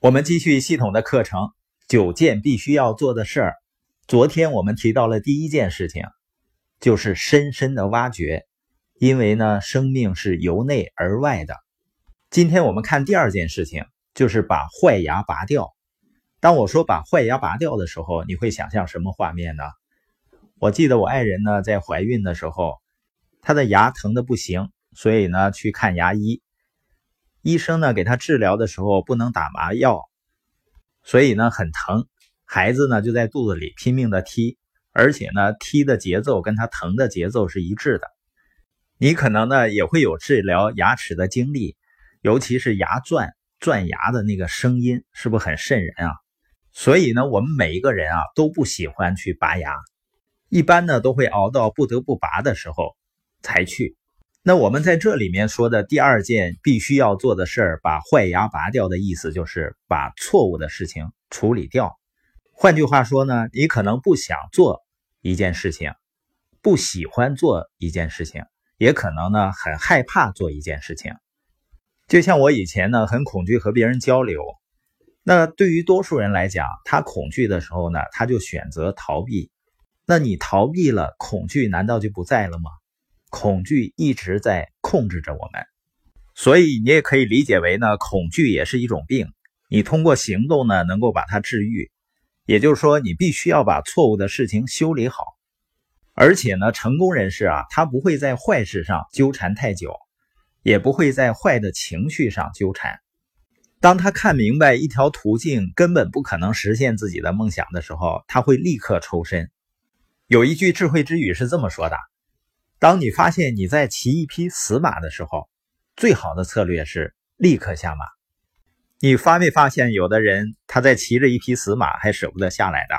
我们继续系统的课程，九件必须要做的事儿。昨天我们提到了第一件事情，就是深深的挖掘，因为呢，生命是由内而外的。今天我们看第二件事情，就是把坏牙拔掉。当我说把坏牙拔掉的时候，你会想象什么画面呢？我记得我爱人呢在怀孕的时候，她的牙疼的不行，所以呢去看牙医。医生呢给他治疗的时候不能打麻药，所以呢很疼，孩子呢就在肚子里拼命的踢，而且呢踢的节奏跟他疼的节奏是一致的。你可能呢也会有治疗牙齿的经历，尤其是牙钻钻牙的那个声音，是不是很瘆人啊？所以呢我们每一个人啊都不喜欢去拔牙，一般呢都会熬到不得不拔的时候才去。那我们在这里面说的第二件必须要做的事儿，把坏牙拔掉的意思就是把错误的事情处理掉。换句话说呢，你可能不想做一件事情，不喜欢做一件事情，也可能呢很害怕做一件事情。就像我以前呢很恐惧和别人交流，那对于多数人来讲，他恐惧的时候呢，他就选择逃避。那你逃避了，恐惧难道就不在了吗？恐惧一直在控制着我们，所以你也可以理解为呢，恐惧也是一种病。你通过行动呢，能够把它治愈。也就是说，你必须要把错误的事情修理好。而且呢，成功人士啊，他不会在坏事上纠缠太久，也不会在坏的情绪上纠缠。当他看明白一条途径根本不可能实现自己的梦想的时候，他会立刻抽身。有一句智慧之语是这么说的。当你发现你在骑一匹死马的时候，最好的策略是立刻下马。你发没发现有的人他在骑着一匹死马还舍不得下来的？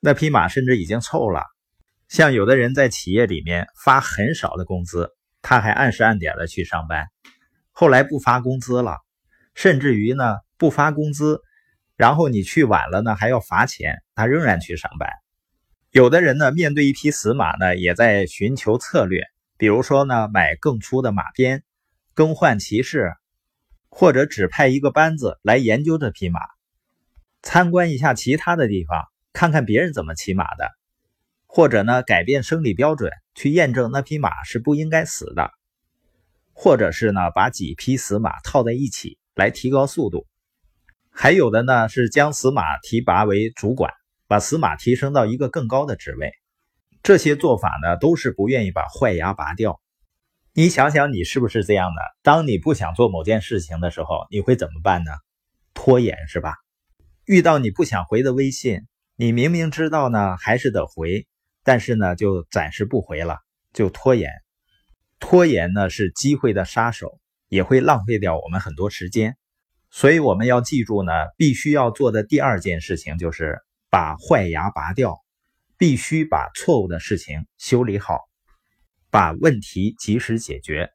那匹马甚至已经臭了。像有的人在企业里面发很少的工资，他还按时按点的去上班，后来不发工资了，甚至于呢不发工资，然后你去晚了呢还要罚钱，他仍然去上班。有的人呢，面对一匹死马呢，也在寻求策略，比如说呢，买更粗的马鞭，更换骑士，或者指派一个班子来研究这匹马，参观一下其他的地方，看看别人怎么骑马的，或者呢，改变生理标准，去验证那匹马是不应该死的，或者是呢，把几匹死马套在一起来提高速度，还有的呢，是将死马提拔为主管。把死马提升到一个更高的职位，这些做法呢，都是不愿意把坏牙拔掉。你想想，你是不是这样的？当你不想做某件事情的时候，你会怎么办呢？拖延是吧？遇到你不想回的微信，你明明知道呢，还是得回，但是呢，就暂时不回了，就拖延。拖延呢，是机会的杀手，也会浪费掉我们很多时间。所以我们要记住呢，必须要做的第二件事情就是。把坏牙拔掉，必须把错误的事情修理好，把问题及时解决。